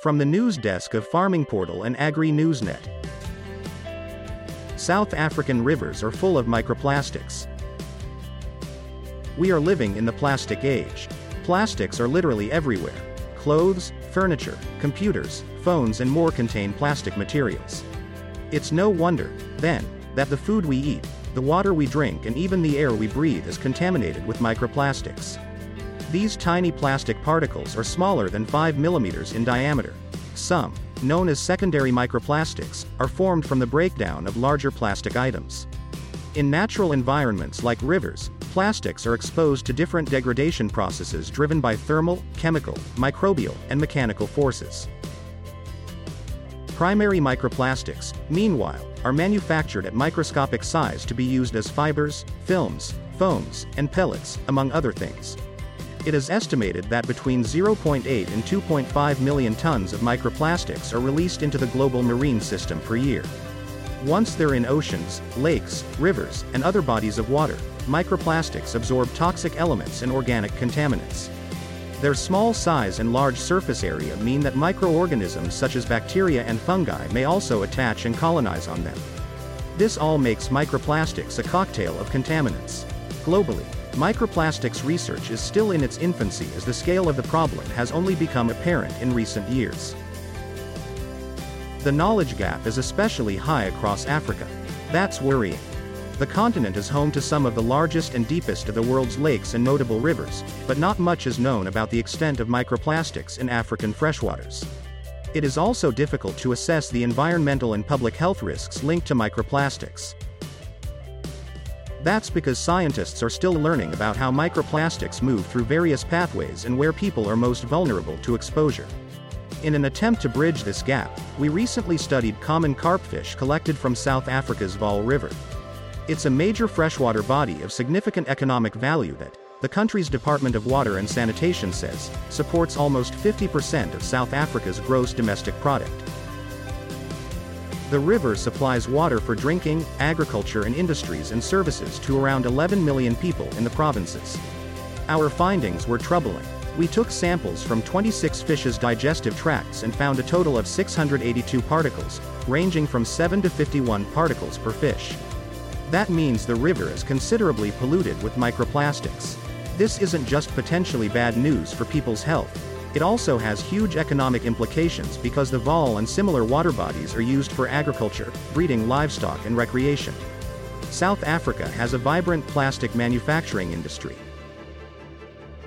From the news desk of Farming Portal and Agri Newsnet. South African rivers are full of microplastics. We are living in the plastic age. Plastics are literally everywhere. Clothes, furniture, computers, phones, and more contain plastic materials. It's no wonder, then, that the food we eat, the water we drink, and even the air we breathe is contaminated with microplastics. These tiny plastic particles are smaller than 5 millimeters in diameter. Some, known as secondary microplastics, are formed from the breakdown of larger plastic items. In natural environments like rivers, plastics are exposed to different degradation processes driven by thermal, chemical, microbial, and mechanical forces. Primary microplastics, meanwhile, are manufactured at microscopic size to be used as fibers, films, foams, and pellets, among other things. It is estimated that between 0.8 and 2.5 million tons of microplastics are released into the global marine system per year. Once they're in oceans, lakes, rivers, and other bodies of water, microplastics absorb toxic elements and organic contaminants. Their small size and large surface area mean that microorganisms such as bacteria and fungi may also attach and colonize on them. This all makes microplastics a cocktail of contaminants. Globally, Microplastics research is still in its infancy as the scale of the problem has only become apparent in recent years. The knowledge gap is especially high across Africa. That's worrying. The continent is home to some of the largest and deepest of the world's lakes and notable rivers, but not much is known about the extent of microplastics in African freshwaters. It is also difficult to assess the environmental and public health risks linked to microplastics. That's because scientists are still learning about how microplastics move through various pathways and where people are most vulnerable to exposure. In an attempt to bridge this gap, we recently studied common carpfish collected from South Africa's Vaal River. It's a major freshwater body of significant economic value that, the country's Department of Water and Sanitation says, supports almost 50% of South Africa's gross domestic product. The river supplies water for drinking, agriculture and industries and services to around 11 million people in the provinces. Our findings were troubling. We took samples from 26 fishes' digestive tracts and found a total of 682 particles, ranging from 7 to 51 particles per fish. That means the river is considerably polluted with microplastics. This isn't just potentially bad news for people's health, it also has huge economic implications because the Vaal and similar water bodies are used for agriculture, breeding livestock and recreation. South Africa has a vibrant plastic manufacturing industry.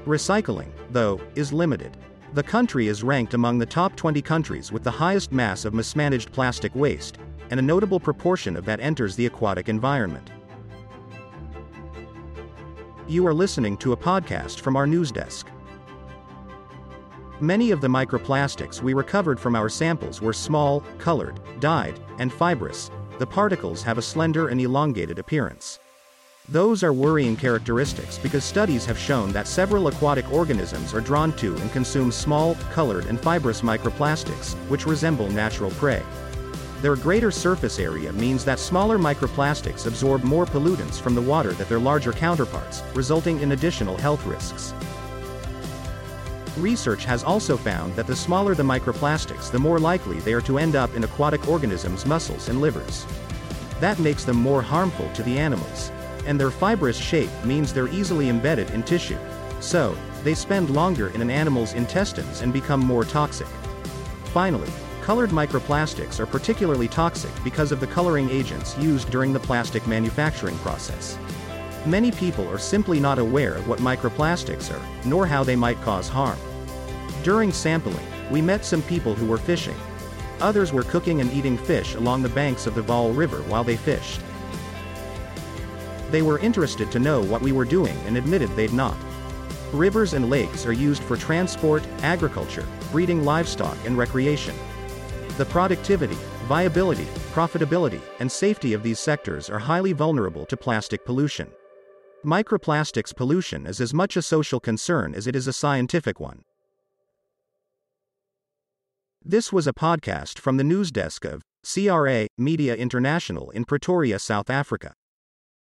Recycling, though, is limited. The country is ranked among the top 20 countries with the highest mass of mismanaged plastic waste, and a notable proportion of that enters the aquatic environment. You are listening to a podcast from our news desk. Many of the microplastics we recovered from our samples were small, colored, dyed, and fibrous. The particles have a slender and elongated appearance. Those are worrying characteristics because studies have shown that several aquatic organisms are drawn to and consume small, colored, and fibrous microplastics, which resemble natural prey. Their greater surface area means that smaller microplastics absorb more pollutants from the water than their larger counterparts, resulting in additional health risks. Research has also found that the smaller the microplastics the more likely they are to end up in aquatic organisms' muscles and livers. That makes them more harmful to the animals. And their fibrous shape means they're easily embedded in tissue. So, they spend longer in an animal's intestines and become more toxic. Finally, colored microplastics are particularly toxic because of the coloring agents used during the plastic manufacturing process. Many people are simply not aware of what microplastics are, nor how they might cause harm. During sampling, we met some people who were fishing. Others were cooking and eating fish along the banks of the Vaal River while they fished. They were interested to know what we were doing and admitted they'd not. Rivers and lakes are used for transport, agriculture, breeding livestock and recreation. The productivity, viability, profitability, and safety of these sectors are highly vulnerable to plastic pollution. Microplastics pollution is as much a social concern as it is a scientific one. This was a podcast from the news desk of CRA Media International in Pretoria, South Africa.